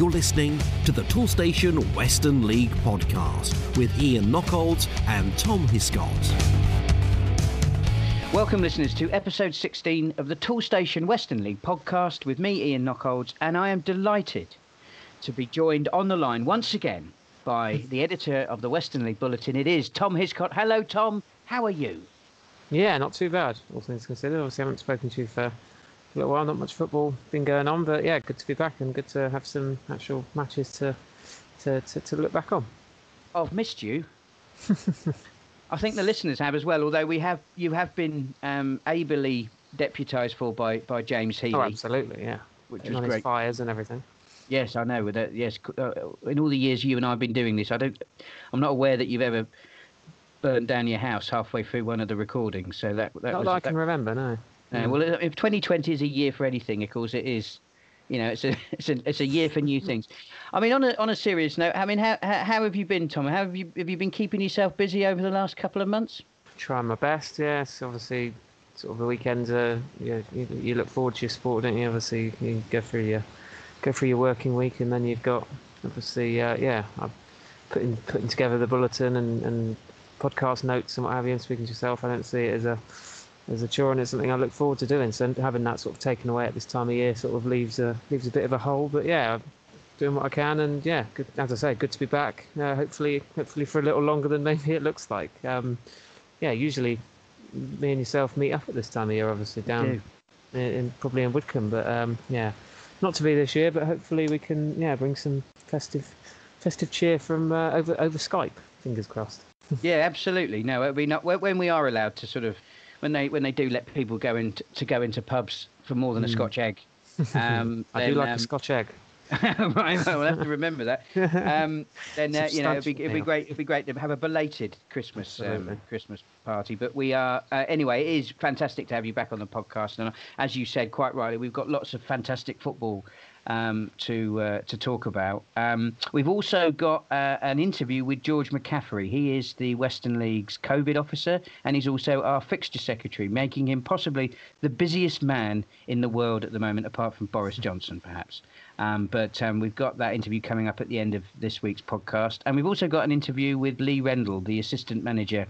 You're listening to the Toolstation Western League podcast with Ian Knockolds and Tom Hiscott. Welcome, listeners, to episode 16 of the Toolstation Western League podcast with me, Ian Knockolds, and I am delighted to be joined on the line once again by the editor of the Western League Bulletin. It is Tom Hiscott. Hello, Tom. How are you? Yeah, not too bad, all things considered. Obviously, I haven't spoken to you for a little while. Not much football been going on, but yeah, good to be back and good to have some actual matches to to, to, to look back on. Oh, I've missed you. I think the listeners have as well. Although we have, you have been um, ably deputised for by, by James Healy. Oh, absolutely, yeah. Which And was great. fires and everything. Yes, I know. That yes, uh, in all the years you and I have been doing this, I don't. I'm not aware that you've ever burned down your house halfway through one of the recordings. So that that Not was that I that- can remember, no. No, well, if 2020 is a year for anything, of course it is. You know, it's a it's a it's a year for new things. I mean, on a on a serious note, I mean, how how, how have you been, Tom? How have you have you been keeping yourself busy over the last couple of months? Trying my best, yes. Obviously, sort of the weekends are, you, you, you look forward to your sport, don't you? Obviously, you go through your go through your working week, and then you've got obviously, uh, yeah, I'm putting putting together the bulletin and, and podcast notes and what have you, and speaking to yourself. I don't see it as a as a chore, and it's something I look forward to doing. So having that sort of taken away at this time of year sort of leaves a leaves a bit of a hole. But yeah, doing what I can, and yeah, good, as I say, good to be back. Uh, hopefully, hopefully for a little longer than maybe it looks like. Um, yeah, usually me and yourself meet up at this time of year, obviously down in, in probably in Woodcombe, but um, yeah, not to be this year, but hopefully we can yeah bring some festive festive cheer from uh, over over Skype. Fingers crossed. yeah, absolutely. No, it'd be not when we are allowed to sort of when they when they do let people go into to go into pubs for more than a Scotch egg. Um, I do like um, a Scotch egg. right, we'll have to remember that. Um, then uh, you know it'd be, it'd be great. It'd be great to have a belated Christmas um, Christmas party. But we are uh, anyway. It is fantastic to have you back on the podcast, and uh, as you said quite rightly, we've got lots of fantastic football um, to uh, to talk about. Um, we've also got uh, an interview with George McCaffrey. He is the Western League's COVID officer, and he's also our fixture secretary, making him possibly the busiest man in the world at the moment, apart from Boris Johnson, perhaps. Um, but um, we've got that interview coming up at the end of this week's podcast, and we've also got an interview with Lee Rendell, the assistant manager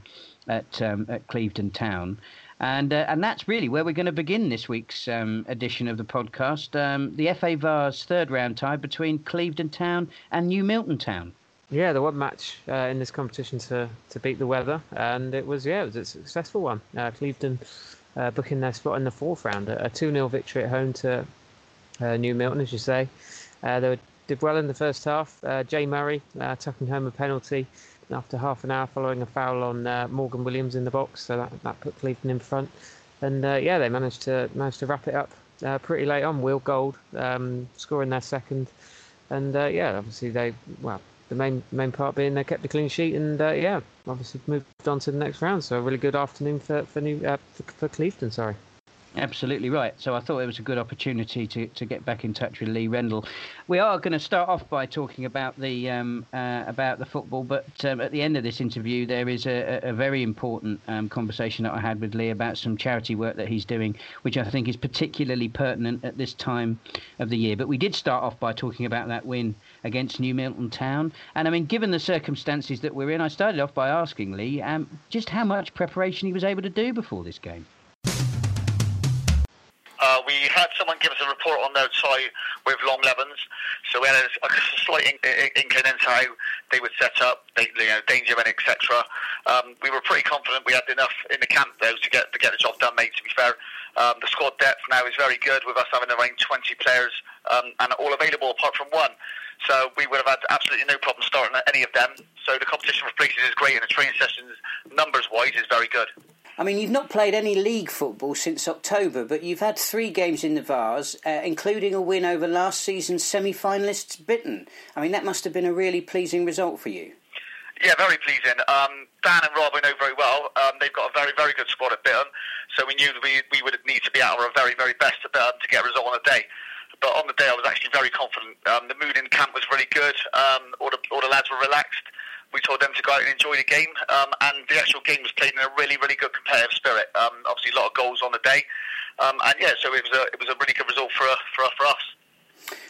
at um, at Clevedon Town. And uh, and that's really where we're going to begin this week's um, edition of the podcast. Um, the FA Vase third round tie between Clevedon Town and New Milton Town. Yeah, the one match uh, in this competition to, to beat the weather, and it was yeah, it was a successful one. Uh, Clevedon uh, booking their spot in the fourth round, a 2 0 victory at home to uh, New Milton, as you say. Uh, they did well in the first half. Uh, Jay Murray tucking home a penalty after half an hour following a foul on uh, Morgan Williams in the box, so that, that put Clevedon in front. And uh, yeah, they managed to managed to wrap it up uh, pretty late on. Will Gold um, scoring their second, and uh, yeah, obviously they well the main main part being they kept a clean sheet and uh, yeah, obviously moved on to the next round. So a really good afternoon for for New uh, for, for. Sorry. Absolutely right. So I thought it was a good opportunity to, to get back in touch with Lee Rendell. We are going to start off by talking about the um, uh, about the football, but um, at the end of this interview, there is a, a very important um, conversation that I had with Lee about some charity work that he's doing, which I think is particularly pertinent at this time of the year. But we did start off by talking about that win against New Milton Town, and I mean, given the circumstances that we're in, I started off by asking Lee um, just how much preparation he was able to do before this game. We had someone give us a report on their site with long levens, so we had a, a slight in, in, inkling into how they would set up, they, you know, danger and etc. Um, we were pretty confident we had enough in the camp though to get to get the job done. Mate, to be fair, um, the squad depth now is very good with us having around 20 players um, and all available apart from one. So we would have had absolutely no problem starting any of them. So the competition for places is great, and the training sessions, numbers-wise, is very good. I mean, you've not played any league football since October, but you've had three games in the Vase, uh, including a win over last season's semi-finalists Bitton. I mean, that must have been a really pleasing result for you. Yeah, very pleasing. Um, Dan and Rob I know very well. Um, they've got a very, very good squad at Bitton, so we knew that we, we would need to be at our very, very best at Bitton to get a result on the day. But on the day, I was actually very confident. Um, the mood in camp was really good. Um, all, the, all the lads were relaxed. We told them to go out and enjoy the game, um, and the actual game was played in a really, really good competitive spirit. Um, obviously, a lot of goals on the day, um, and yeah, so it was a it was a really good result for for for us.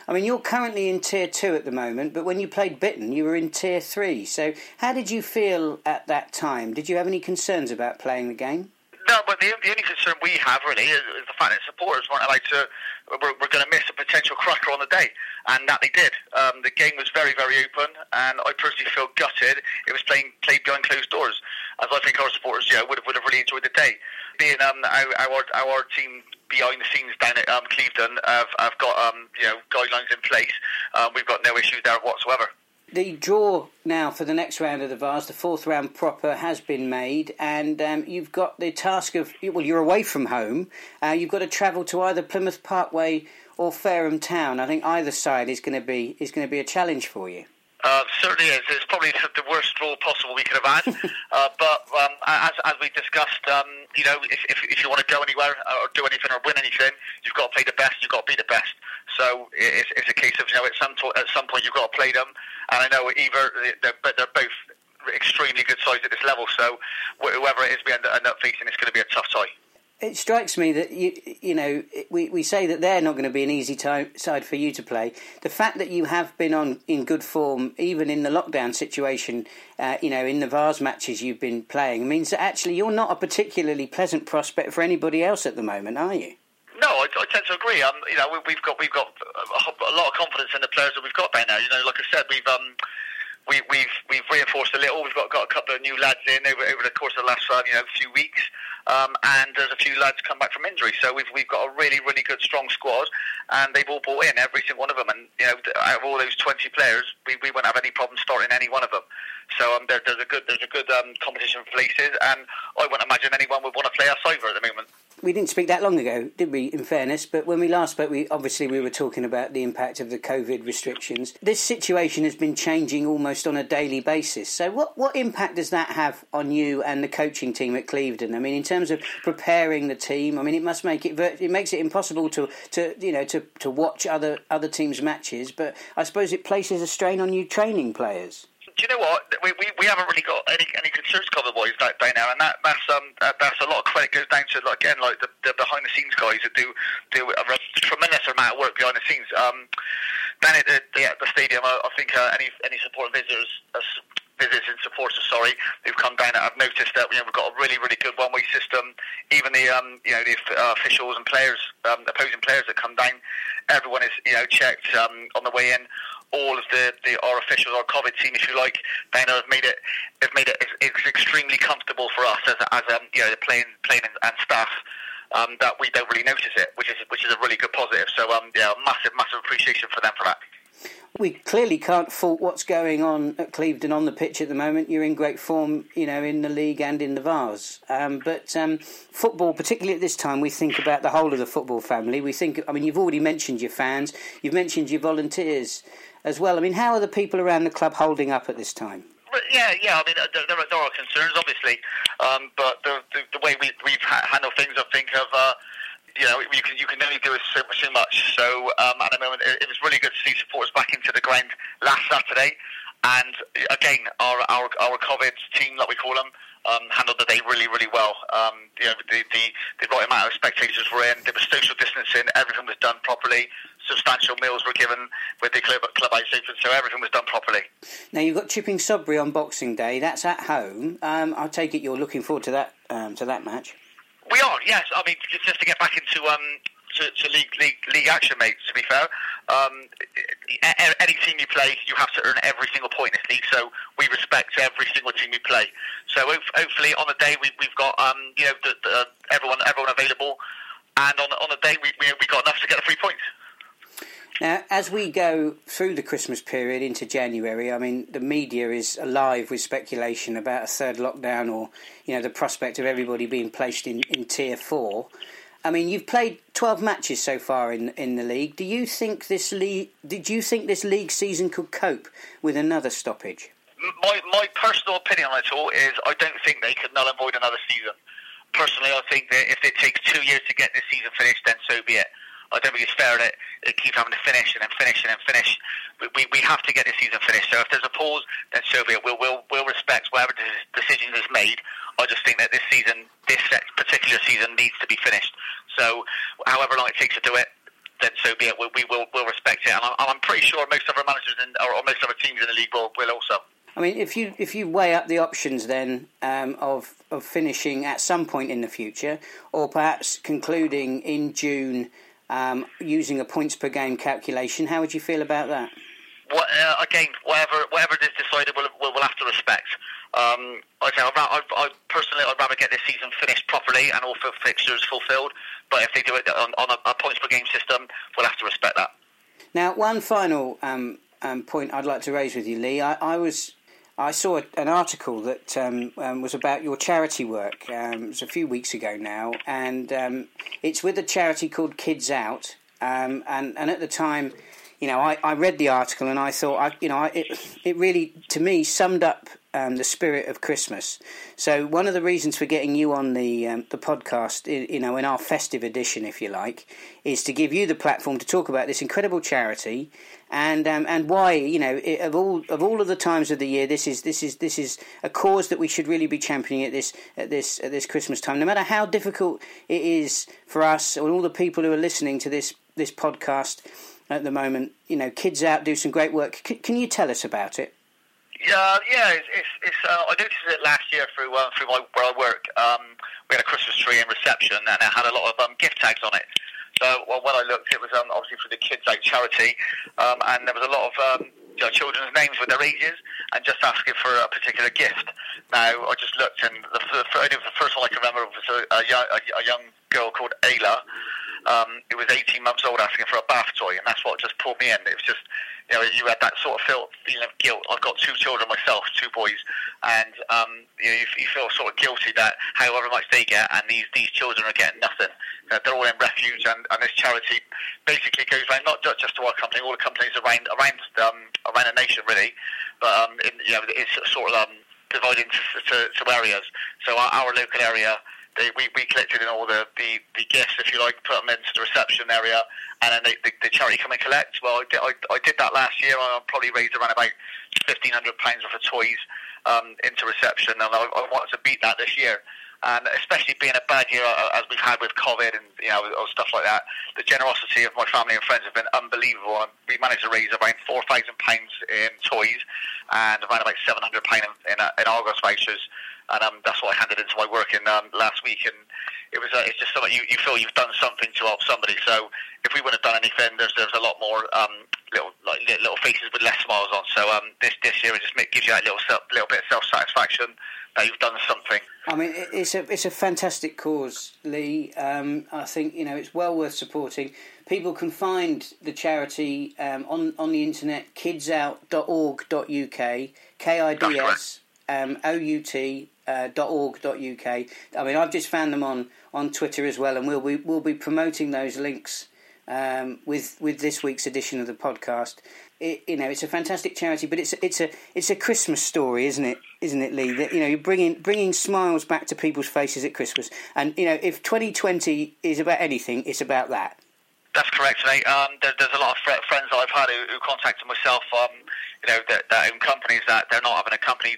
I mean, you're currently in Tier 2 at the moment, but when you played Bitton, you were in Tier 3. So, how did you feel at that time? Did you have any concerns about playing the game? No, but the, the only concern we have really is, is the fact that supporters weren't allowed to. We're, we're going to miss a potential cracker on the day, and that they did. Um, the game was very, very open, and I personally feel gutted. It was playing played behind closed doors, as I think our supporters, yeah, would have would have really enjoyed the day. Being um, our, our team behind the scenes down at um, Clevedon have, have got um, you know guidelines in place. Um, we've got no issues there whatsoever the draw now for the next round of the Vase, the fourth round proper, has been made, and um, you've got the task of well, you're away from home. Uh, you've got to travel to either Plymouth Parkway or Fareham Town. I think either side is going to be is going to be a challenge for you. Uh, certainly is. It's probably the worst draw possible we could have had. uh, but um, as, as we discussed, um, you know, if, if, if, you want to go anywhere or do anything or win anything, you've got to play the best. You've got to be the best. So it's, it's a case of you know at some to- at some point you've got to play them. And I know either they're, they're both extremely good sides at this level. So whoever it is we end up facing, it's going to be a tough tie it strikes me that you you know we, we say that they're not going to be an easy time, side for you to play. The fact that you have been on in good form, even in the lockdown situation, uh, you know, in the Vase matches you've been playing, means that actually you're not a particularly pleasant prospect for anybody else at the moment, are you? No, I, I tend to agree. Um, you know, we, have got we've got a, lot of confidence in the players that we've got there now. You know, like I said, we've um, we, we've, we've reinforced a little. We've got, got a couple of new lads in over, over the course of the last uh, you know few weeks. Um, and there's a few lads come back from injury. So we've we've got a really really good strong squad, and they've all bought in every single one of them. And you know, out of all those 20 players, we, we won't have any problem starting any one of them. So um, there, there's a good there's a good um, competition for places, and I wouldn't imagine anyone would want to play us over at the moment we didn't speak that long ago, did we? In fairness, but when we last spoke, we obviously we were talking about the impact of the COVID restrictions. This situation has been changing almost on a daily basis. So, what what impact does that have on you and the coaching team at Clevedon? I mean, in terms of preparing the team, I mean, it must make it it makes it impossible to to you know to to watch other other teams' matches. But I suppose it places a strain on you training players do you know what? We, we, we haven't really got any any concerns cover boys down, down now, and that that's um that's a lot of credit goes down to like, again like the, the behind the scenes guys that do do a tremendous amount of work behind the scenes. Um, down at the, the, the stadium, I, I think uh, any any support visitors. Uh, visits and supporters, sorry, who've come down. I've noticed that you know, we've got a really, really good one-way system. Even the um, you know the uh, officials and players, um, opposing players that come down, everyone is you know checked um, on the way in all of the, the our officials, our COVID team, if you like, they have made it have made it it's extremely comfortable for us as as um, you know the playing playing and staff. Um, that we don't really notice it, which is which is a really good positive. So um, yeah, massive massive appreciation for them for that. We clearly can't fault what's going on at Clevedon on the pitch at the moment. You're in great form, you know, in the league and in the Vase. Um, but um, football, particularly at this time, we think about the whole of the football family. We think, I mean, you've already mentioned your fans, you've mentioned your volunteers as well. I mean, how are the people around the club holding up at this time? Yeah, yeah. I mean, there, there, are, there are concerns, obviously, um, but the, the, the, way we, we've handled things, I think, have uh, you know, you can you can only do so, so much. So um, at the moment, it, it, was really good to see supporters back into the ground last Saturday, and again, our our, our COVID team, like we call them, um, handled the day really, really well. Um, you know, the, the, the right amount of spectators were in. There was social distancing. Everything was done properly. Substantial meals were given with the club, club ice open, so everything was done properly. Now you've got Chipping Sodbury on Boxing Day. That's at home. Um, I take it you're looking forward to that um, to that match. We are, yes. I mean, just to get back into um, to, to league, league, league action, mate. To be fair, um, any team you play, you have to earn every single point in this league. So we respect every single team we play. So hopefully, on the day we, have got um, you know the, the, everyone everyone available, and on on the day we we, we got enough to get the three points. Now, as we go through the Christmas period into January, I mean, the media is alive with speculation about a third lockdown or, you know, the prospect of everybody being placed in, in Tier 4. I mean, you've played 12 matches so far in in the league. Do you think this league did you think this league season could cope with another stoppage? My my personal opinion on it all is I don't think they could null and void another season. Personally, I think that if it takes two years to get this season finished, then so be it. I don't think it's fair that it keeps having to finish and then finish and then finish. We, we, we have to get this season finished. So if there's a pause, then so be it. We'll, we'll, we'll respect whatever decision is made. I just think that this season, this particular season, needs to be finished. So however long it takes to do it, then so be it. We, we will we'll respect it, and I'm, I'm pretty sure most of our managers in, or, or most of our teams in the league will, will also. I mean, if you if you weigh up the options then um, of of finishing at some point in the future, or perhaps concluding in June um, using a points per game calculation, how would you feel about that? What, uh, again, whatever whatever it is decided, we'll, we'll, we'll have to respect. Um, I, say, I, I, personally, I'd rather get this season finished properly and all fixtures fulfilled. But if they do it on, on a, a, points per game system, we'll have to respect that. Now, one final um, um, point I'd like to raise with you, Lee. I, I was I saw an article that um, um, was about your charity work. Um, it was a few weeks ago now, and um, it's with a charity called Kids Out. Um, and and at the time, you know, I, I read the article and I thought, I, you know, I, it it really to me summed up um, the spirit of Christmas. So one of the reasons for getting you on the um, the podcast, you know, in our festive edition, if you like, is to give you the platform to talk about this incredible charity and um, and why you know it, of all of all of the times of the year, this is this is this is a cause that we should really be championing at this at this at this Christmas time. No matter how difficult it is for us and all the people who are listening to this this podcast at the moment, you know, kids out do some great work. C- can you tell us about it? Yeah, yeah. It's, it's, it's uh, I noticed it last year through uh, through my, where I work. Um, we had a Christmas tree in reception, and it had a lot of um, gift tags on it. So well, when I looked, it was um, obviously for the Kids Out charity, um, and there was a lot of um, you know, children's names with their ages, and just asking for a particular gift. Now I just looked, and the, the, the first one I can remember was a, a, young, a, a young girl called Ayla. Um, it was 18 months old asking for a bath toy, and that's what just pulled me in. It was just you know, you had that sort of feel, feeling of guilt. I've got two children myself, two boys, and um, you, know, you, you feel sort of guilty that however much they get, and these these children are getting nothing. Uh, they're all in refuge, and, and this charity basically goes around not just to our company, all the companies around around um, around the nation really, but um, in, you know, it's sort of um, divided into to, to areas. So our, our local area they, we, we collected in all the, the, the gifts, if you like, put them into the reception area, and then they, the, the charity come and collect. Well, I did, I, I did that last year. I probably raised around about fifteen hundred pounds worth of toys um, into reception, and I, I wanted to beat that this year. And especially being a bad year uh, as we've had with COVID and you know or stuff like that, the generosity of my family and friends have been unbelievable. We managed to raise around four thousand pounds in toys and around about seven hundred pounds in, in, in Argos vouchers and um, that's what I handed into my work in um, last week. And it was uh, it's just something you, you feel you've done something to help somebody. So if we wouldn't have done anything, there's there's a lot more um, little like little faces with less smiles on. So um, this this year it just gives you that little little bit of self satisfaction that you've done something. I mean, it's a it's a fantastic cause, Lee. Um, I think you know it's well worth supporting. People can find the charity um, on on the internet, kidsout.org.uk, K I D S um, O U T uh. I mean, I've just found them on, on Twitter as well, and we'll be we'll be promoting those links um, with with this week's edition of the podcast. It, you know, it's a fantastic charity, but it's it's a it's a Christmas story, isn't it? Isn't it, Lee? That you know, you're bringing bringing smiles back to people's faces at Christmas, and you know, if 2020 is about anything, it's about that. That's correct, mate. Um, there, there's a lot of friends that I've had who, who contacted myself. Um, you know, that, that own companies that they're not having a company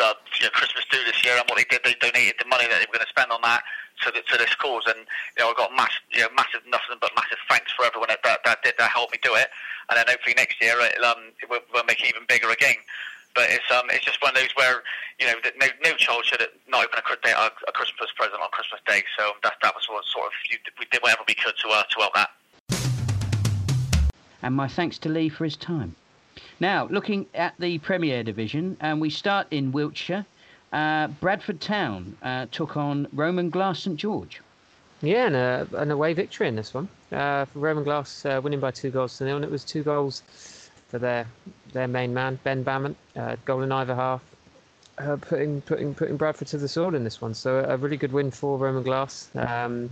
uh, you know, Christmas do this year, and what they did, they donated the money that they were going to spend on that to, the, to this cause. And you know, I got mass, you know, massive, nothing but massive thanks for everyone that that, that did that helped me do it. And then hopefully next year it'll, um, it will, we'll make it even bigger again. But it's um, it's just one of those where you know no no child should not open a, a, a Christmas present on Christmas Day. So that that was what sort of we did whatever we could to uh, to help that. And my thanks to Lee for his time. Now, looking at the Premier Division, and we start in Wiltshire. Uh, Bradford Town uh, took on Roman Glass St George. Yeah, and a, an away victory in this one. Uh, Roman Glass uh, winning by two goals to nil, and it was two goals for their their main man Ben Bammont, uh, goal in either half, uh, putting putting putting Bradford to the sword in this one. So a really good win for Roman Glass. Um,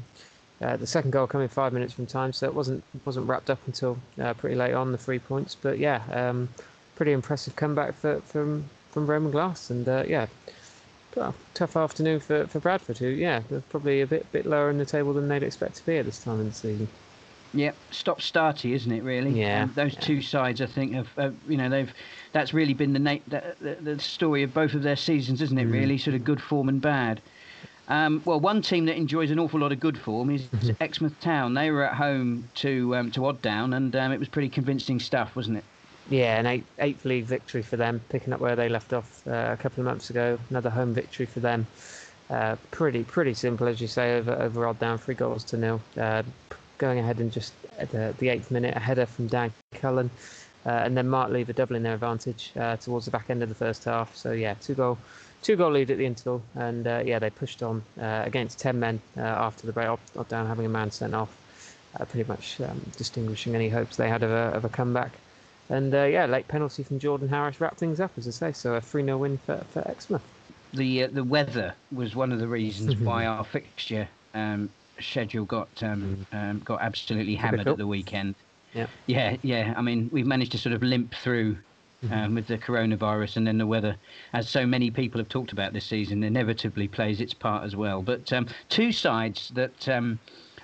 uh, the second goal coming five minutes from time, so it wasn't wasn't wrapped up until uh, pretty late on the three points. But yeah, um, pretty impressive comeback for, from from Roman Glass, and uh, yeah, well, tough afternoon for, for Bradford, who yeah, they're probably a bit bit lower in the table than they'd expect to be at this time in the season. Yep, stop starty, isn't it? Really? Yeah. Um, those yeah. two sides, I think, have uh, you know they've that's really been the, na- the, the, the story of both of their seasons, isn't it? Mm. Really, sort of good form and bad. Um, well, one team that enjoys an awful lot of good form is. Exmouth Town. They were at home to um, to Odd Down, and um, it was pretty convincing stuff, wasn't it? Yeah, an eight, eighth league victory for them, picking up where they left off uh, a couple of months ago. Another home victory for them. Uh, pretty pretty simple, as you say, over over odd down, three goals to nil. Uh, going ahead in just at the, the eighth minute, a header from Dan Cullen, uh, and then Mark Lever doubling their advantage uh, towards the back end of the first half. So yeah, two goal two goal lead at the interval, and uh, yeah, they pushed on uh, against ten men uh, after the break. Odd down having a man sent off, uh, pretty much um, distinguishing any hopes they had of a, of a comeback. And uh, yeah, late penalty from Jordan Harris wrapped things up, as I say. So a 3 0 win for, for Exmouth. The uh, the weather was one of the reasons why our fixture um, schedule got um, um, got absolutely hammered at the weekend. Yeah. Yeah, yeah. I mean, we've managed to sort of limp through um, with the coronavirus, and then the weather, as so many people have talked about this season, inevitably plays its part as well. But um, two sides that um,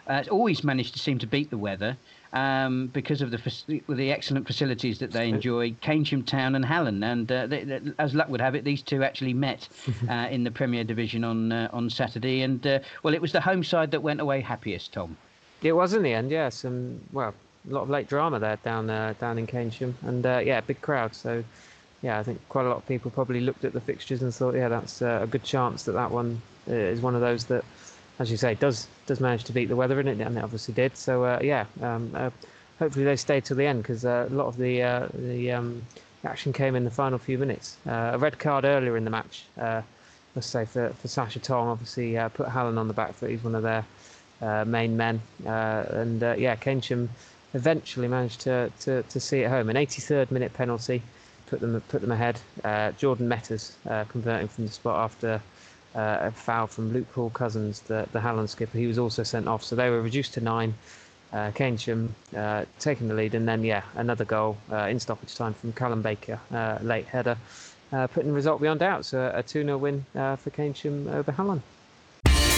uh, always manage to seem to beat the weather. Um, because of the the excellent facilities that they enjoy, Keynsham Town and Hallen, and uh, they, they- as luck would have it, these two actually met uh, in the Premier Division on uh, on Saturday, and uh, well, it was the home side that went away happiest, Tom. It was in the end, yes. Some well, a lot of late drama there down uh, down in Keynsham, and uh, yeah, big crowd. So yeah, I think quite a lot of people probably looked at the fixtures and thought, yeah, that's uh, a good chance that that one uh, is one of those that, as you say, does does manage to beat the weather in it, and it obviously did. So uh, yeah, um, uh, hopefully they stay till the end because a lot of the the um, action came in the final few minutes. A red card earlier in the match. Let's say for, for Sasha Tong, obviously put Hallen on the back foot. He's one of their main men, and yeah, Keynsham eventually managed to, to, to see it home. An 83rd minute penalty put them put them ahead. Uh, Jordan Metters uh, converting from the spot after uh, a foul from Luke Hall Cousins, the the Hallen skipper. He was also sent off, so they were reduced to nine. Uh, uh, taking the lead, and then yeah, another goal uh, in stoppage time from Callum Baker, uh, late header, putting the result beyond doubt. So a 2 0 win for Keynsham over Hallen.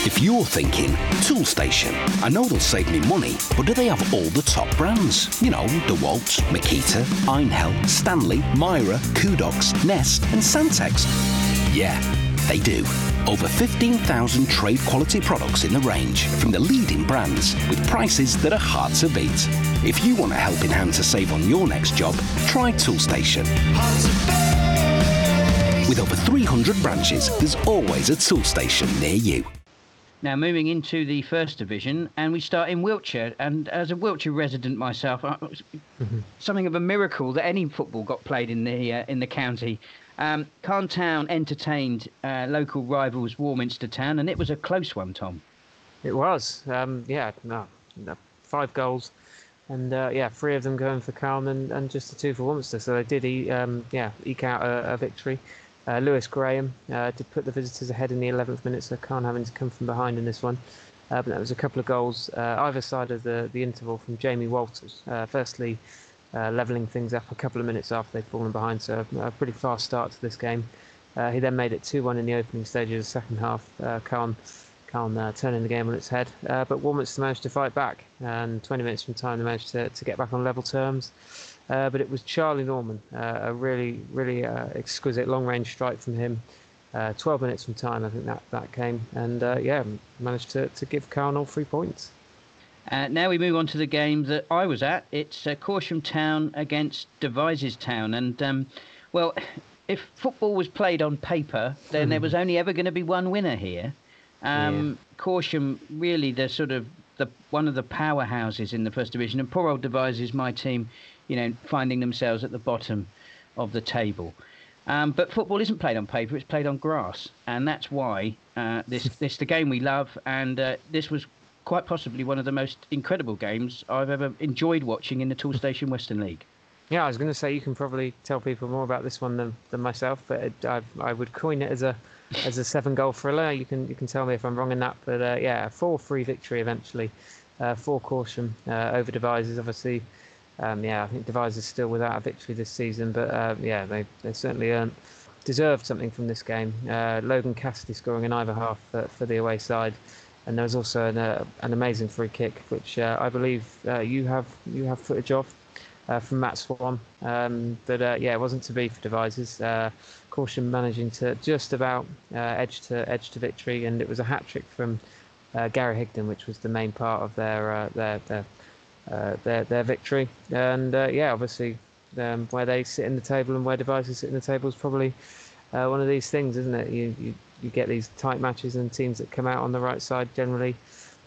If you're thinking, Toolstation, I know they'll save me money, but do they have all the top brands? You know, DeWalt, Makita, Einhell, Stanley, Mira, Kudox, Nest, and Santex. Yeah, they do. Over 15,000 trade quality products in the range from the leading brands with prices that are hard to beat. If you want a helping hand to save on your next job, try Toolstation. With over 300 branches, there's always a Toolstation near you. Now, moving into the first division, and we start in Wiltshire. And as a Wiltshire resident myself, was something of a miracle that any football got played in the uh, in the county. Um, Calne Town entertained uh, local rivals Warminster Town, and it was a close one, Tom. It was, um, yeah, no, no, five goals, and uh, yeah, three of them going for Calne and, and just the two for Warminster. So they did, e- um, yeah, eke out a, a victory. Uh, Lewis Graham uh, did put the visitors ahead in the 11th minute, so Calne having to come from behind in this one. Uh, but that was a couple of goals uh, either side of the, the interval from Jamie Walters. Uh, firstly, uh, levelling things up a couple of minutes after they'd fallen behind, so a, a pretty fast start to this game. He then made it 2 1 in the opening stage of the second half. Calne uh, turning the game on its head. But Warminster managed to fight back, and 20 minutes from time they managed to, to get back on level terms. Uh, but it was Charlie Norman, uh, a really, really uh, exquisite long range strike from him. Uh, 12 minutes from time, I think that, that came. And uh, yeah, managed to, to give Calne all three points. Uh, now we move on to the game that I was at. It's uh, Corsham Town against Devizes Town, and um, well, if football was played on paper, then there was only ever going to be one winner here. Um, Corsham, really, the sort of the one of the powerhouses in the first division, and poor old Devizes, my team, you know, finding themselves at the bottom of the table. Um, but football isn't played on paper; it's played on grass, and that's why uh, this this the game we love, and uh, this was quite possibly one of the most incredible games I've ever enjoyed watching in the Toolstation Western League. Yeah, I was going to say you can probably tell people more about this one than, than myself, but it, I, I would coin it as a as a seven goal thriller. You can you can tell me if I'm wrong in that, but uh, yeah, a four three victory eventually uh, for Corsham uh, over Devizes. Obviously, um, yeah, I think Devizes still without a victory this season, but uh, yeah, they they certainly earned deserved something from this game. Uh, Logan Cassidy scoring in either half for, for the away side. And there was also an, uh, an amazing free kick, which I believe you have you have footage of. Uh, from Matt Swan. Um, but uh, yeah, it wasn't to be for Devizes. Uh, Corsham managing to just about uh, edge to edge to victory, and it was a hat trick from uh, Gary Higdon, which was the main part of their uh, their their, their, their victory. And yeah, obviously um, where they sit in the table and where Devizes sit in the table is probably one of these things, isn't it? You, you you get these tight matches and teams that come out on the right side generally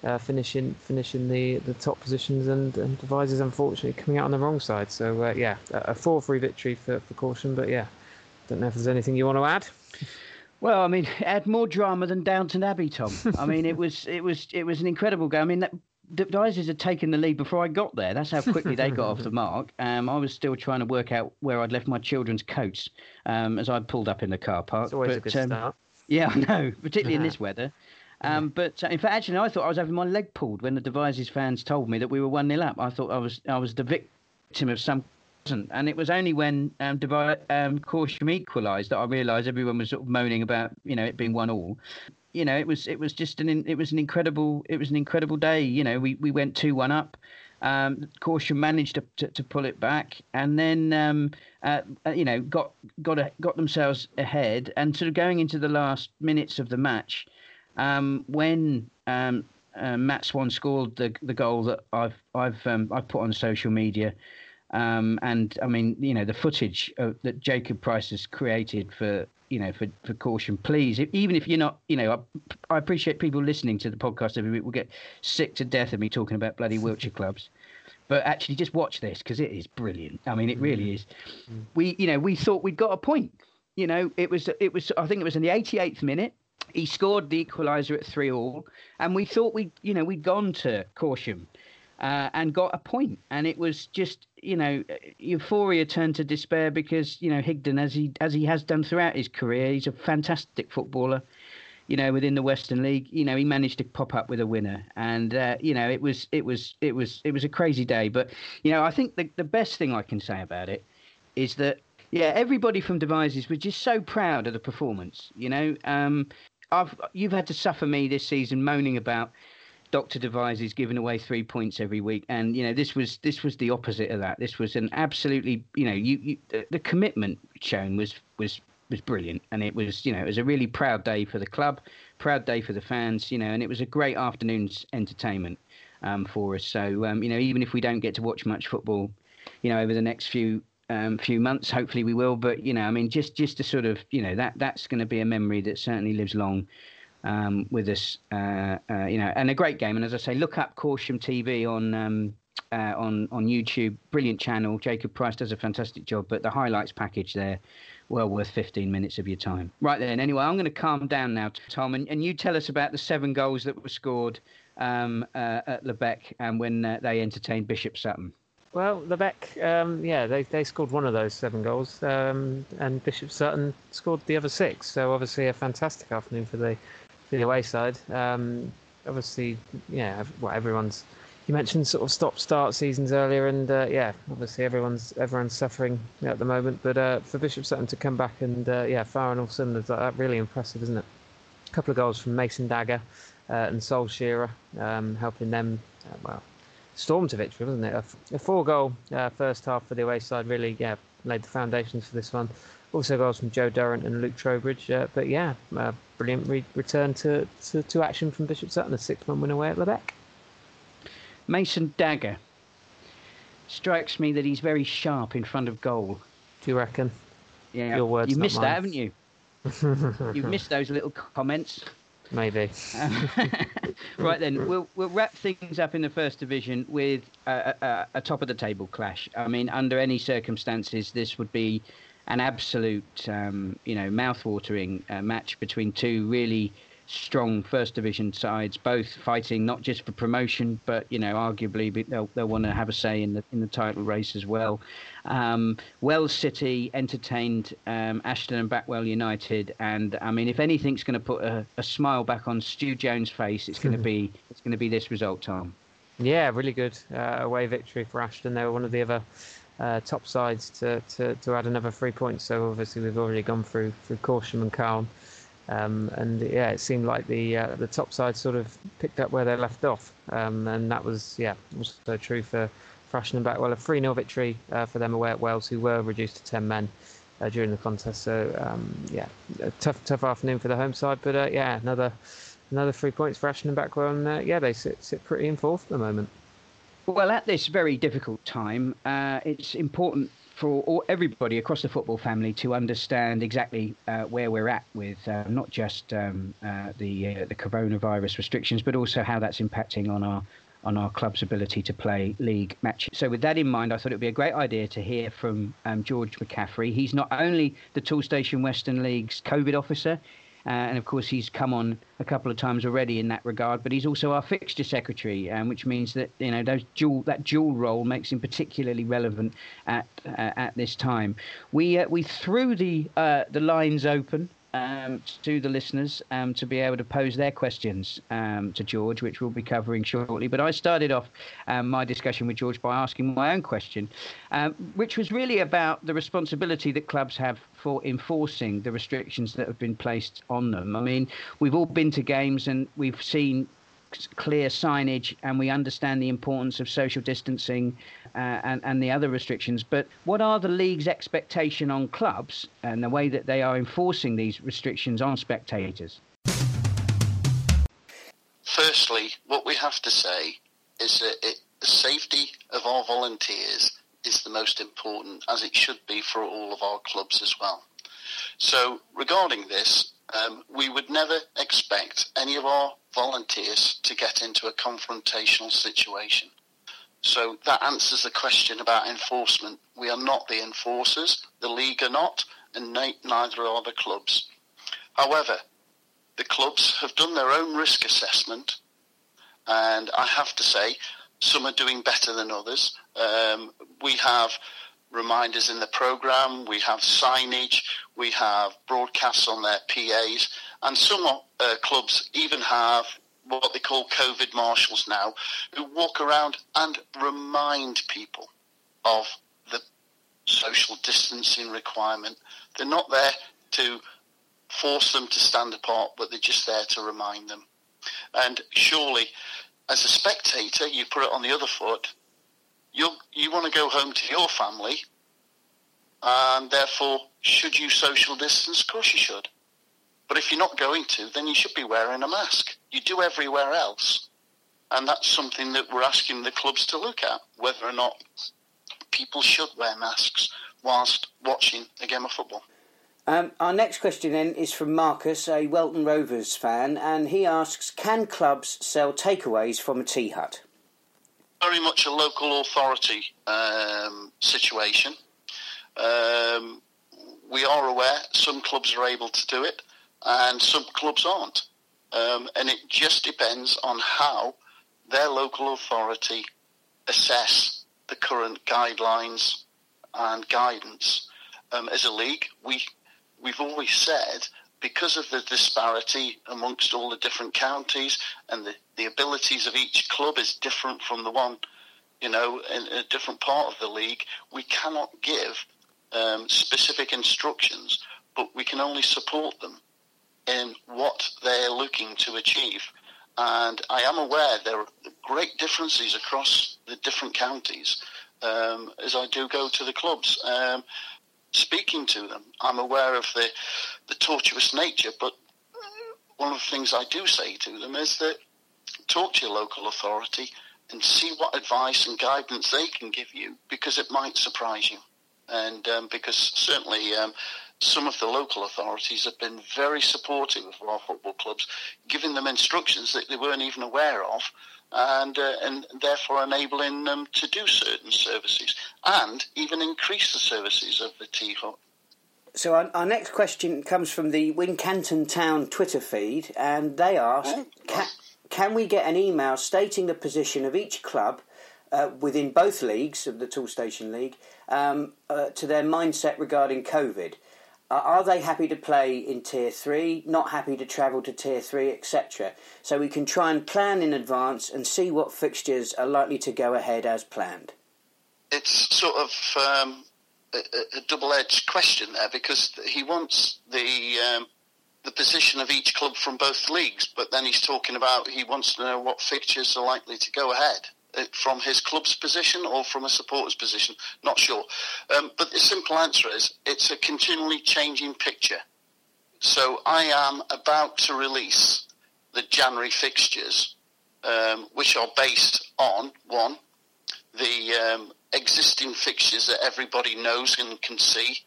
uh, finishing finishing the, the top positions and, and Devizes unfortunately coming out on the wrong side. So uh, yeah, a 4-3 victory for, for Corsham, but yeah, don't know if there's anything you want to add. Well, I mean, it had more drama than Downton Abbey, Tom. I mean, it was it was it was an incredible game. I mean, that, Devizes had taken the lead before I got there. That's how quickly they got off the mark. Um, I was still trying to work out where I'd left my children's coats um, as I pulled up in the car park. It's always but, a good um, start. Yeah, I know, particularly in this weather. Um, but uh, in fact, actually, I thought I was having my leg pulled when the Devizes fans told me that we were one 0 up. I thought I was I was the victim of some, and it was only when um, Devi- um, Corsham equalised that I realised everyone was sort of moaning about you know it being one all. You know, it was it was just an it was an incredible it was an incredible day. You know, we, we went two one up. Um, Corsham managed to, to, to, pull it back, and then um, uh, uh, you know got got a, got themselves ahead, and sort of going into the last minutes of the match um, when um, uh, Matt Swan scored the the goal that I've I've um, I've put on social media, um, and I mean you know the footage of, that Jacob Price has created for you know for, for Corsham. Please, even if you're not you know I, I appreciate people listening to the podcast every week will get sick to death of me talking about bloody Wiltshire clubs. But actually, just watch this because it is brilliant. I mean, it really mm. is. Mm. We, you know, we thought we'd got a point. You know, it was, it was. I think it was in the 88th minute he scored the equaliser at three all, and we thought we, you know, we'd gone to Corsham uh, and got a point, and it was just, you know, euphoria turned to despair because you know Higdon, as he as he has done throughout his career, he's a fantastic footballer. You know, within the Western League, you know, he managed to pop up with a winner, and uh, you know, it was it was it was it was a crazy day. But you know, I think the the best thing I can say about it is that yeah, everybody from Devizes was just so proud of the performance. You know, um, I've you've had to suffer me this season moaning about Doctor Devizes giving away three points every week, and you know this was this was the opposite of that. This was an absolutely you know you, you the, the commitment shown was was was brilliant, and it was you know it was a really proud day for the club, proud day for the fans, you know, and it was a great afternoon's entertainment um, for us. So um, you know even if we don't get to watch much football, you know over the next few um, few months. Hopefully, we will. But you know, I mean, just just to sort of you know that that's going to be a memory that certainly lives long um, with us. Uh, uh, you know, and a great game. And as I say, look up Corsham TV on. Um, uh, on on YouTube, brilliant channel. Jacob Price does a fantastic job, but the highlights package there, well worth 15 minutes of your time. Right then, anyway, I'm going to calm down now, Tom, and, and you tell us about the seven goals that were scored um, uh, at Lebeq and when uh, they entertained Bishop Sutton. Well, Lebeq, um, yeah, they, they scored one of those seven goals, um, and Bishop Sutton scored the other six. So obviously a fantastic afternoon for the for the away side. Um, obviously, yeah, well, everyone's. You mentioned sort of stop-start seasons earlier, and uh, yeah, obviously everyone's everyone's suffering at the moment. But uh, for Bishop Sutton to come back and uh, yeah, fire on all cylinders that, really impressive, isn't it? A couple of goals from Mason Dagger uh, and Sol Shearer, um, helping them uh, well storm to victory, wasn't it? A, a four goal uh, first half for the away side really yeah, laid the foundations for this one. Also goals from Joe Durrant and Luke Trowbridge. Uh, but yeah, uh, brilliant re- return to, to, to, action from Bishop Sutton, a 6 1 win away at Lebeq. Mason Dagger. Strikes me that he's very sharp in front of goal. Do you reckon? Yeah, Your words, you missed mine. that, haven't you? You've missed those little comments. Maybe. right then, we'll we'll wrap things up in the first division with a, a, a top of the table clash. I mean, under any circumstances, this would be an absolute, um, you know, mouth-watering uh, match between two really strong first division sides, both fighting not just for promotion, but you know, arguably they'll they'll want to have a say in the in the title race as well. Um, Wells City entertained um, Ashton and Backwell United, and I mean, if anything's going to put a, a, smile back on Stu Jones' face, it's going to be it's going to be this result, Tom. Yeah, really good uh, away victory for Ashton. They were one of the other. Uh, top sides to, to, to add another three points. So obviously we've already gone through through Corsham and Calne Um, and yeah, it seemed like the uh, the top side sort of picked up where they left off, um, and that was yeah also true for for and Backwell. A 3 0 victory uh, for them away at Wells, who were reduced to 10 men uh, during the contest. So um, yeah, a tough tough afternoon for the home side, but uh, yeah, another another three points for Ashton and Backwell, and uh, yeah, they sit sit pretty in fourth at the moment. Well, at this very difficult time, uh, it's important for all, everybody across the football family to understand exactly uh, where we're at with uh, not just um, uh, the uh, the coronavirus restrictions, but also how that's impacting on our on our club's ability to play league matches. So, with that in mind, I thought it would be a great idea to hear from um, George McCaffrey. He's not only the Toolstation Western League's COVID officer, uh, and of course, he's come on a couple of times already in that regard. But he's also our fixture secretary, um, which means that you know those dual that dual role makes him particularly relevant at uh, at this time. We uh, we threw the uh, the lines open um, to the listeners um, to be able to pose their questions um, to George, which we'll be covering shortly. But I started off um, my discussion with George by asking my own question, um, which was really about the responsibility that clubs have for enforcing the restrictions that have been placed on them. I mean, we've all been to games and we've seen clear signage and we understand the importance of social distancing uh, and, and the other restrictions. But what are the league's expectation on clubs and the way that they are enforcing these restrictions on spectators? Firstly, what we have to say is that it, the safety of our volunteers is the most important, as it should be for all of our clubs as well. So, regarding this, um, we would never expect any of our volunteers to get into a confrontational situation. So that answers the question about enforcement. We are not the enforcers, the league are not, and neither are the clubs. However, the clubs have done their own risk assessment, and I have to say, some are doing better than others. Um, we have reminders in the program, we have signage, we have broadcasts on their PAs, and some uh, clubs even have what they call COVID marshals now, who walk around and remind people of the social distancing requirement. They're not there to force them to stand apart, but they're just there to remind them. And surely, as a spectator, you put it on the other foot. You you want to go home to your family, and therefore, should you social distance? Of course, you should. But if you're not going to, then you should be wearing a mask. You do everywhere else. And that's something that we're asking the clubs to look at, whether or not people should wear masks whilst watching a game of football. Um, our next question then is from Marcus, a Welton Rovers fan, and he asks Can clubs sell takeaways from a tea hut? Very much a local authority um, situation. Um, we are aware some clubs are able to do it and some clubs aren't. Um, and it just depends on how their local authority assess the current guidelines and guidance. Um, as a league, we we've always said because of the disparity amongst all the different counties and the, the abilities of each club is different from the one, you know, in a different part of the league, we cannot give um, specific instructions, but we can only support them in what they're looking to achieve. And I am aware there are great differences across the different counties um, as I do go to the clubs. Um, speaking to them, I'm aware of the, the tortuous nature, but one of the things I do say to them is that talk to your local authority and see what advice and guidance they can give you because it might surprise you. And um, because certainly um, some of the local authorities have been very supportive of our football clubs, giving them instructions that they weren't even aware of, and uh, and therefore enabling them to do certain services and even increase the services of the Tea Hut. So our, our, next question comes from the Wincanton Town Twitter feed, and they ask, oh, can, can we get an email stating the position of each club uh, within both leagues of the Toolstation League um, uh, to their mindset regarding COVID? Are they happy to play in tier three, not happy to travel to tier three, etc. So we can try and plan in advance and see what fixtures are likely to go ahead as planned. It's sort of um, a, a double-edged question there because he wants the um, the position of each club from both leagues, but then he's talking about he wants to know what fixtures are likely to go ahead from his club's position or from a supporter's position. Not sure. Um, but the simple answer is it's a continually changing picture. So I am about to release the January fixtures, um, which are based on one, the um, existing fixtures that everybody knows and can see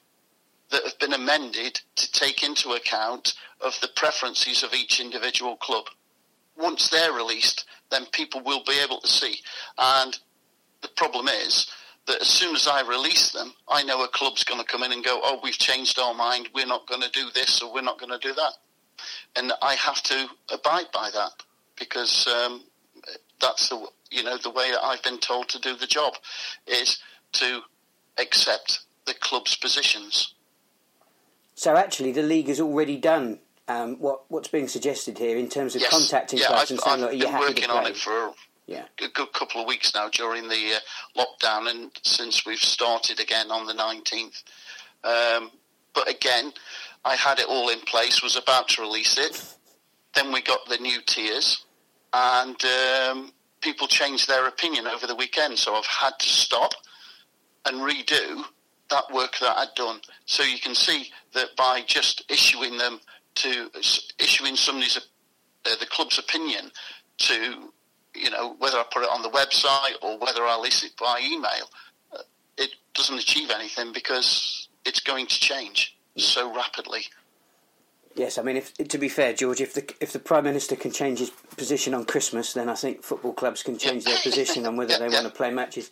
that have been amended to take into account of the preferences of each individual club. Once they're released, then people will be able to see. And the problem is that as soon as I release them, I know a club's going to come in and go, "Oh, we've changed our mind. We're not going to do this or we're not going to do that," and I have to abide by that because um, that's the you know the way that I've been told to do the job is to accept the club's positions. So actually, the league has already done um, what what's being suggested here in terms of yes. contacting yeah, clubs I've, and saying, I've "Look, are you been happy working to play?" on it for yeah. a good couple of weeks now during the uh, lockdown, and since we've started again on the nineteenth. Um, but again, I had it all in place, was about to release it. Then we got the new tiers, and um, people changed their opinion over the weekend. So I've had to stop and redo that work that I'd done. So you can see that by just issuing them to issuing somebody's uh, the club's opinion to you know whether I put it on the website or whether I list it by email, uh, it doesn't achieve anything because it's going to change so rapidly. Yes, I mean, if, to be fair, George, if the if the prime minister can change his position on Christmas, then I think football clubs can change their position on whether Yeah, they yeah. want to play matches.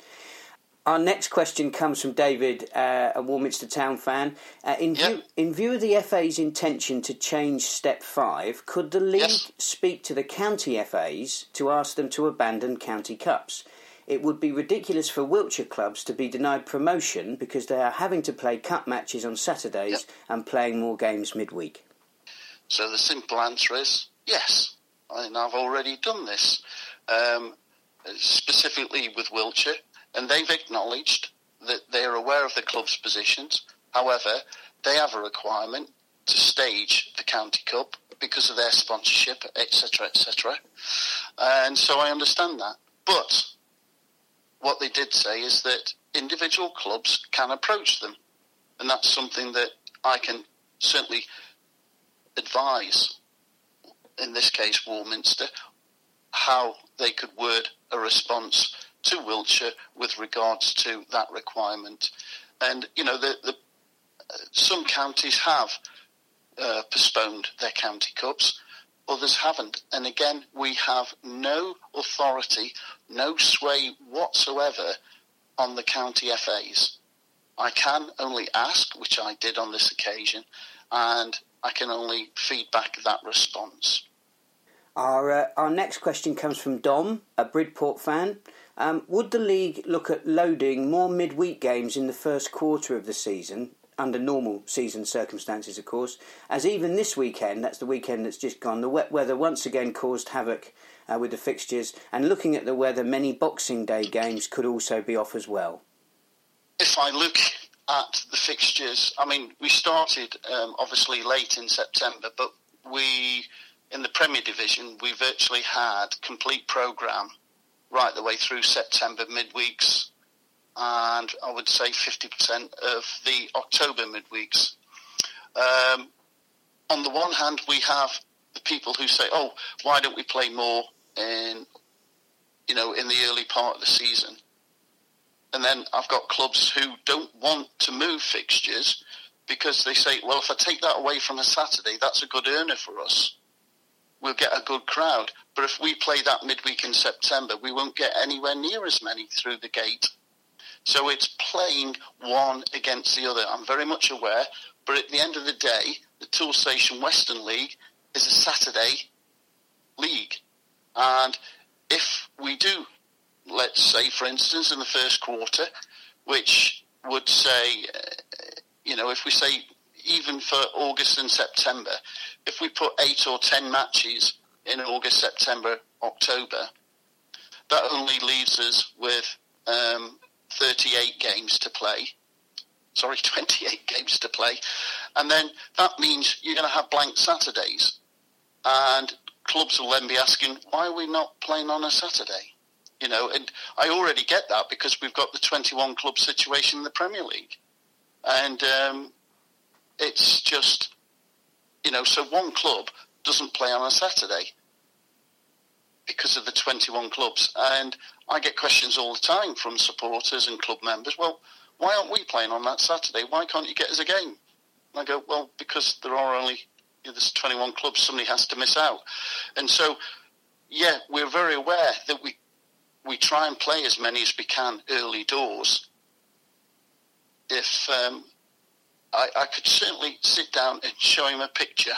Our next question comes from David, uh, a Warminster Town fan. Uh, in, Yeah. view, in view of the FA's intention to change Step 5, could the league Yes. speak to the county FAs to ask them to abandon county cups? It would be ridiculous for Wiltshire clubs to be denied promotion because they are having to play cup matches on Saturdays Yep. and playing more games midweek. So the simple answer is yes. And I've already done this, um, specifically with Wiltshire, and they've acknowledged that they're aware of the club's positions. However, they have a requirement to stage the county cup because of their sponsorship, etc., etc. And so I understand that. But what they did say is that individual clubs can approach them, and that's something that I can certainly advise, in this case Warminster, how they could word a response to Wiltshire with regards to that requirement. And, you know, the, the, uh, some counties have uh, postponed their county cups, others haven't. And again, we have no authority, no sway whatsoever on the county FAs. I can only ask, which I did on this occasion, and I can only feed back that response. Our, uh, our next question comes from Dom, a Bridport fan. Um, would the league look at loading more midweek games in the first quarter of the season, under normal season circumstances, of course, as even this weekend, that's the weekend that's just gone, the wet weather once again caused havoc uh, with the fixtures, and looking at the weather, many Boxing Day games could also be off as well. If I look at the fixtures, I mean, we started um, obviously late in September, but we, in the Premier Division, we virtually had complete programme right the way through September midweeks, and I would say 50% of the October midweeks. Um, on the one hand, we have the people who say, "Oh, why don't we play more in, you know, in the early part of the season?" And then I've got clubs who don't want to move fixtures because they say, "Well, if I take that away from a Saturday, that's a good earner for us. We'll get a good crowd. But if we play that midweek in September, we won't get anywhere near as many through the gate." So it's playing one against the other. I'm very much aware, but at the end of the day, the Tool Station Western League is a Saturday league. And if we do, let's say, for instance, in the first quarter, which would say, uh, you know, if we say even for August and September, if we put eight or ten matches in August, September, October, that only leaves us with um, 38 games to play. sorry, 28 games to play. And then that means you're going to have blank Saturdays. And clubs will then be asking, why are we not playing on a Saturday? You know, and I already get that because we've got the 21 club situation in the Premier League. And um, it's just, you know, so one club doesn't play on a Saturday because of the 21 clubs. And I get questions all the time from supporters and club members. Well, why aren't we playing on that Saturday? Why can't you get us a game? And I go, well, because there are only you know, there's 21 clubs. Somebody has to miss out, and so yeah, we're very aware that we we try and play as many as we can early doors. If um, I, I, could certainly sit down and show him a picture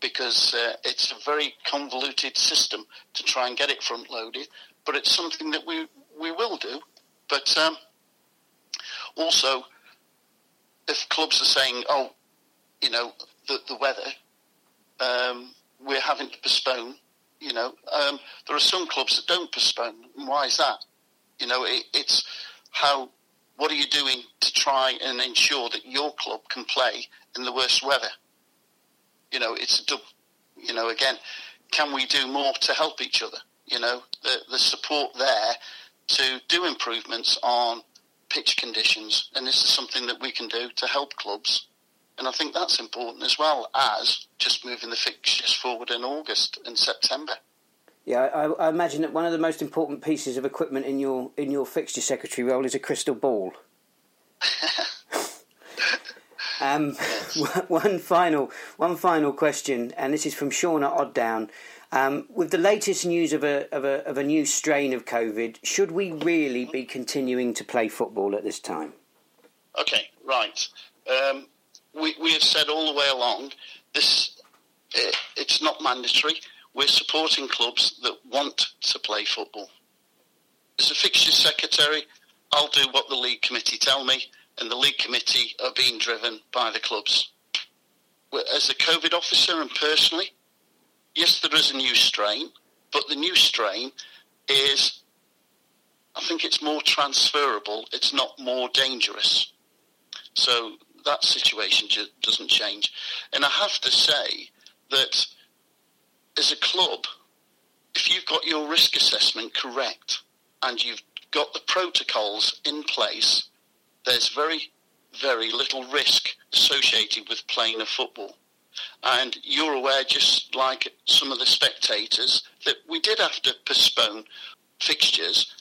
because uh, it's a very convoluted system to try and get it front loaded, but it's something that we we will do. But um, also, if clubs are saying, "Oh, you know, the the weather, um, we're having to postpone," you know, um, there are some clubs that don't postpone. Why is that? You know, it, it's how. What are you doing to try and ensure that your club can play in the worst weather? You know, it's a, double. you know, again, can we do more to help each other? You know, the the support there to do improvements on pitch conditions, and this is something that we can do to help clubs. And I think that's important as well as just moving the fixtures forward in August and September. Yeah, I, I, imagine that one of the most important pieces of equipment in your in your fixture secretary role is a crystal ball. um, one final one final question, and this is from Shauna Odd Down. Um, with the latest news of a, of, a, of a new strain of COVID, should we really be continuing to play football at this time? Okay, right. Um, we, we have said all the way along this it, it's not mandatory. We're supporting clubs that want to play football. As a fixture secretary, I'll do what the league committee tell me, and the league committee are being driven by the clubs. As a COVID officer and personally, yes, there is a new strain, but the new strain is, I think it's more transferable. It's not more dangerous. So that situation doesn't change. And I have to say that as a club, if you've got your risk assessment correct and you've got the protocols in place, there's very, very little risk associated with playing a football. And you're aware, just like some of the spectators, that we did have to postpone fixtures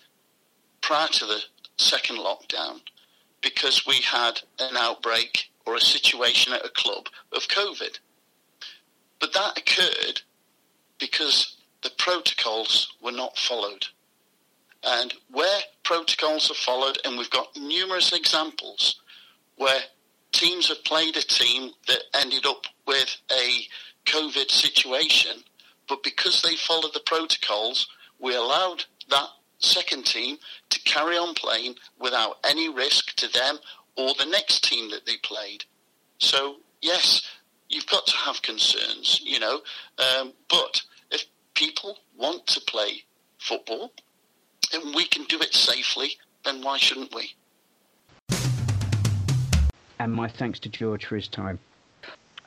prior to the second lockdown because we had an outbreak or a situation at a club of COVID. But that occurred because the protocols were not followed. And where protocols are followed, and we've got numerous examples where teams have played a team that ended up with a COVID situation, but because they followed the protocols, we allowed that second team to carry on playing without any risk to them or the next team that they played. So, yes, you've got to have concerns, you know, um, but people want to play football and we can do it safely, then why shouldn't we? and my thanks to George for his time.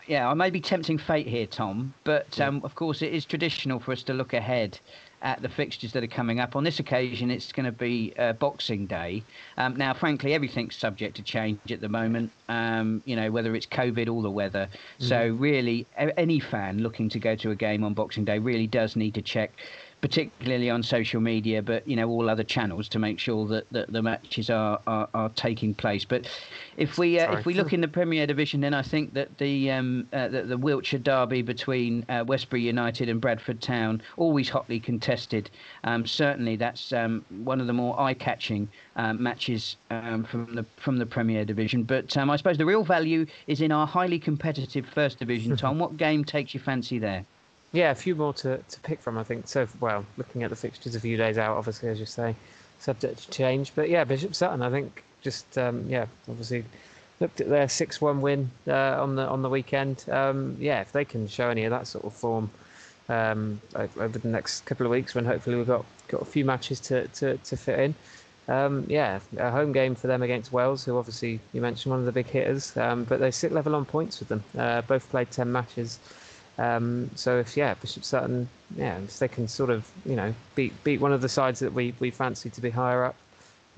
Yeah, I may be tempting fate here, Tom, but um, of course it is traditional for us to look ahead at the fixtures that are coming up. On this occasion, it's going to be uh, Boxing Day. Um, now, frankly, everything's subject to change at the moment. Um, you know, whether it's COVID or the weather. Mm. So, really, any fan looking to go to a game on Boxing Day really does need to check particularly on social media, but you know all other channels to make sure that, that the matches are, are, are taking place. But if we uh, if we look in the Premier Division, then I think that the um, uh, the, the, Wiltshire derby between uh, Westbury United and Bradford Town, always hotly contested. Um, certainly, that's um, one of the more eye-catching um, matches um, from the from the Premier Division. But um, I suppose the real value is in our highly competitive First Division. Tom, what game takes your fancy there? Yeah, a few more to, to pick from, I think. So, well, looking at the fixtures a few days out, obviously, as you say, subject to change. But yeah, Bishop Sutton, I think, just um, yeah, obviously looked at their six-one win uh, on the on the weekend. Um, yeah, if they can show any of that sort of form um, over the next couple of weeks, when hopefully we've got got a few matches to to, to fit in. um, yeah, a home game for them against Wells, who obviously you mentioned one of the big hitters, um, but they sit level on points with them. Uh, both played ten matches, um, so if yeah, Bishop Sutton, yeah, if they can sort of you know beat beat one of the sides that we, we fancy to be higher up,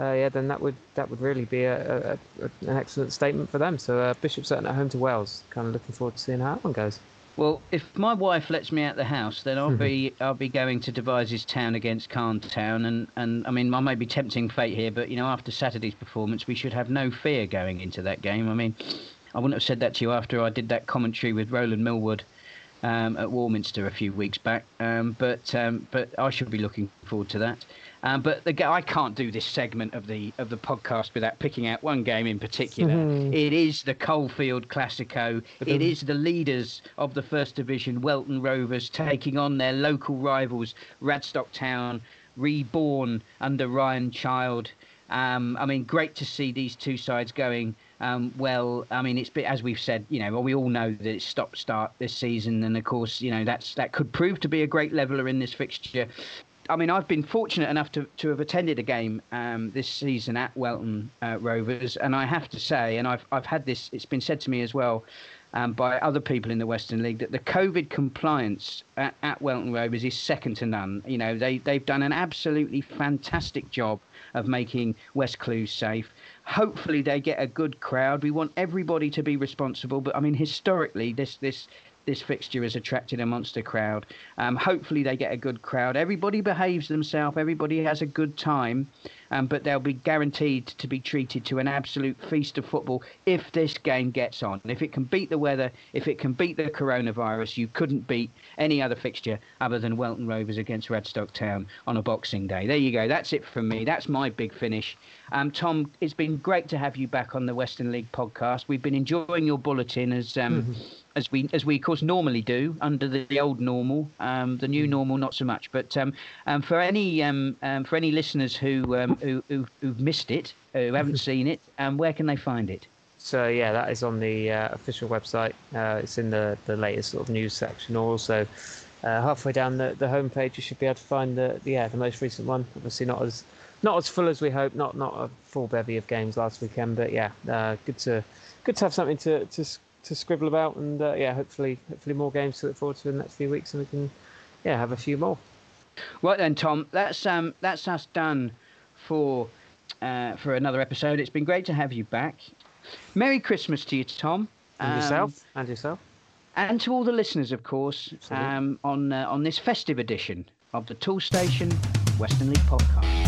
uh, yeah, then that would that would really be a, a, a an excellent statement for them. So uh, Bishop Sutton at home to Wells, kind of looking forward to seeing how that one goes. Well, if my wife lets me out the house, then I'll be I'll be going to Devizes Town against Calne Town, and, and I mean I may be tempting fate here, but you know after Saturday's performance, we should have no fear going into that game. I mean, I wouldn't have said that to you after I did that commentary with Roland Millwood um, at Warminster a few weeks back, um, but um, but I should be looking forward to that. Um, but the, I can't do this segment of the of the podcast without picking out one game in particular. Mm-hmm. It is the Coalfield Classico. It is the leaders of the First Division, Welton Rovers, taking on their local rivals, Radstock Town, reborn under Ryan Child. Um, I mean, great to see these two sides going um, well. I mean, it's as we've said, you know, we all know that it's stop start this season, and of course, you know, that's that could prove to be a great leveler in this fixture. I mean, I've been fortunate enough to, to have attended a game um, this season at Welton uh, Rovers, and I have to say, and I've I've had this. It's been said to me as well um, by other people in the Western League that the COVID compliance at, at Welton Rovers is second to none. You know, they they've done an absolutely fantastic job of making West Clewes safe. Hopefully, they get a good crowd. We want everybody to be responsible, but I mean, historically, this this this fixture has attracted a monster crowd. Um, hopefully, they get a good crowd. Everybody behaves themselves. Everybody has a good time, um, but they'll be guaranteed to be treated to an absolute feast of football if this game gets on. If it can beat the weather, if it can beat the coronavirus, you couldn't beat any other fixture other than Welton Rovers against Radstock Town on a Boxing Day. There you go. That's it from me. That's my big finish. Um, Tom, it's been great to have you back on the Western League podcast. We've been enjoying your bulletin as um, as we as we of course normally do under the, the old normal. Um, the new normal, not so much. But um, um, for any um, um, for any listeners who um, who, who who've missed it, who haven't seen it, um, where can they find it? So yeah, that is on the uh, official website. Uh, it's in the, the latest sort of news section. Also, uh, halfway down the, the homepage, you should be able to find the yeah the most recent one. Obviously, not as not as full as we hope. Not not a full bevy of games last weekend, but yeah, uh, good to good to have something to to, to scribble about, and uh, yeah, hopefully hopefully more games to look forward to in the next few weeks, and we can yeah have a few more. Right then, Tom, that's um that's us done for uh, for another episode. It's been great to have you back. Merry Christmas to you, Tom. And Um, yourself, and yourself. and to all the listeners, of course, um, on uh, on this festive edition of the Tool Station Western League podcast.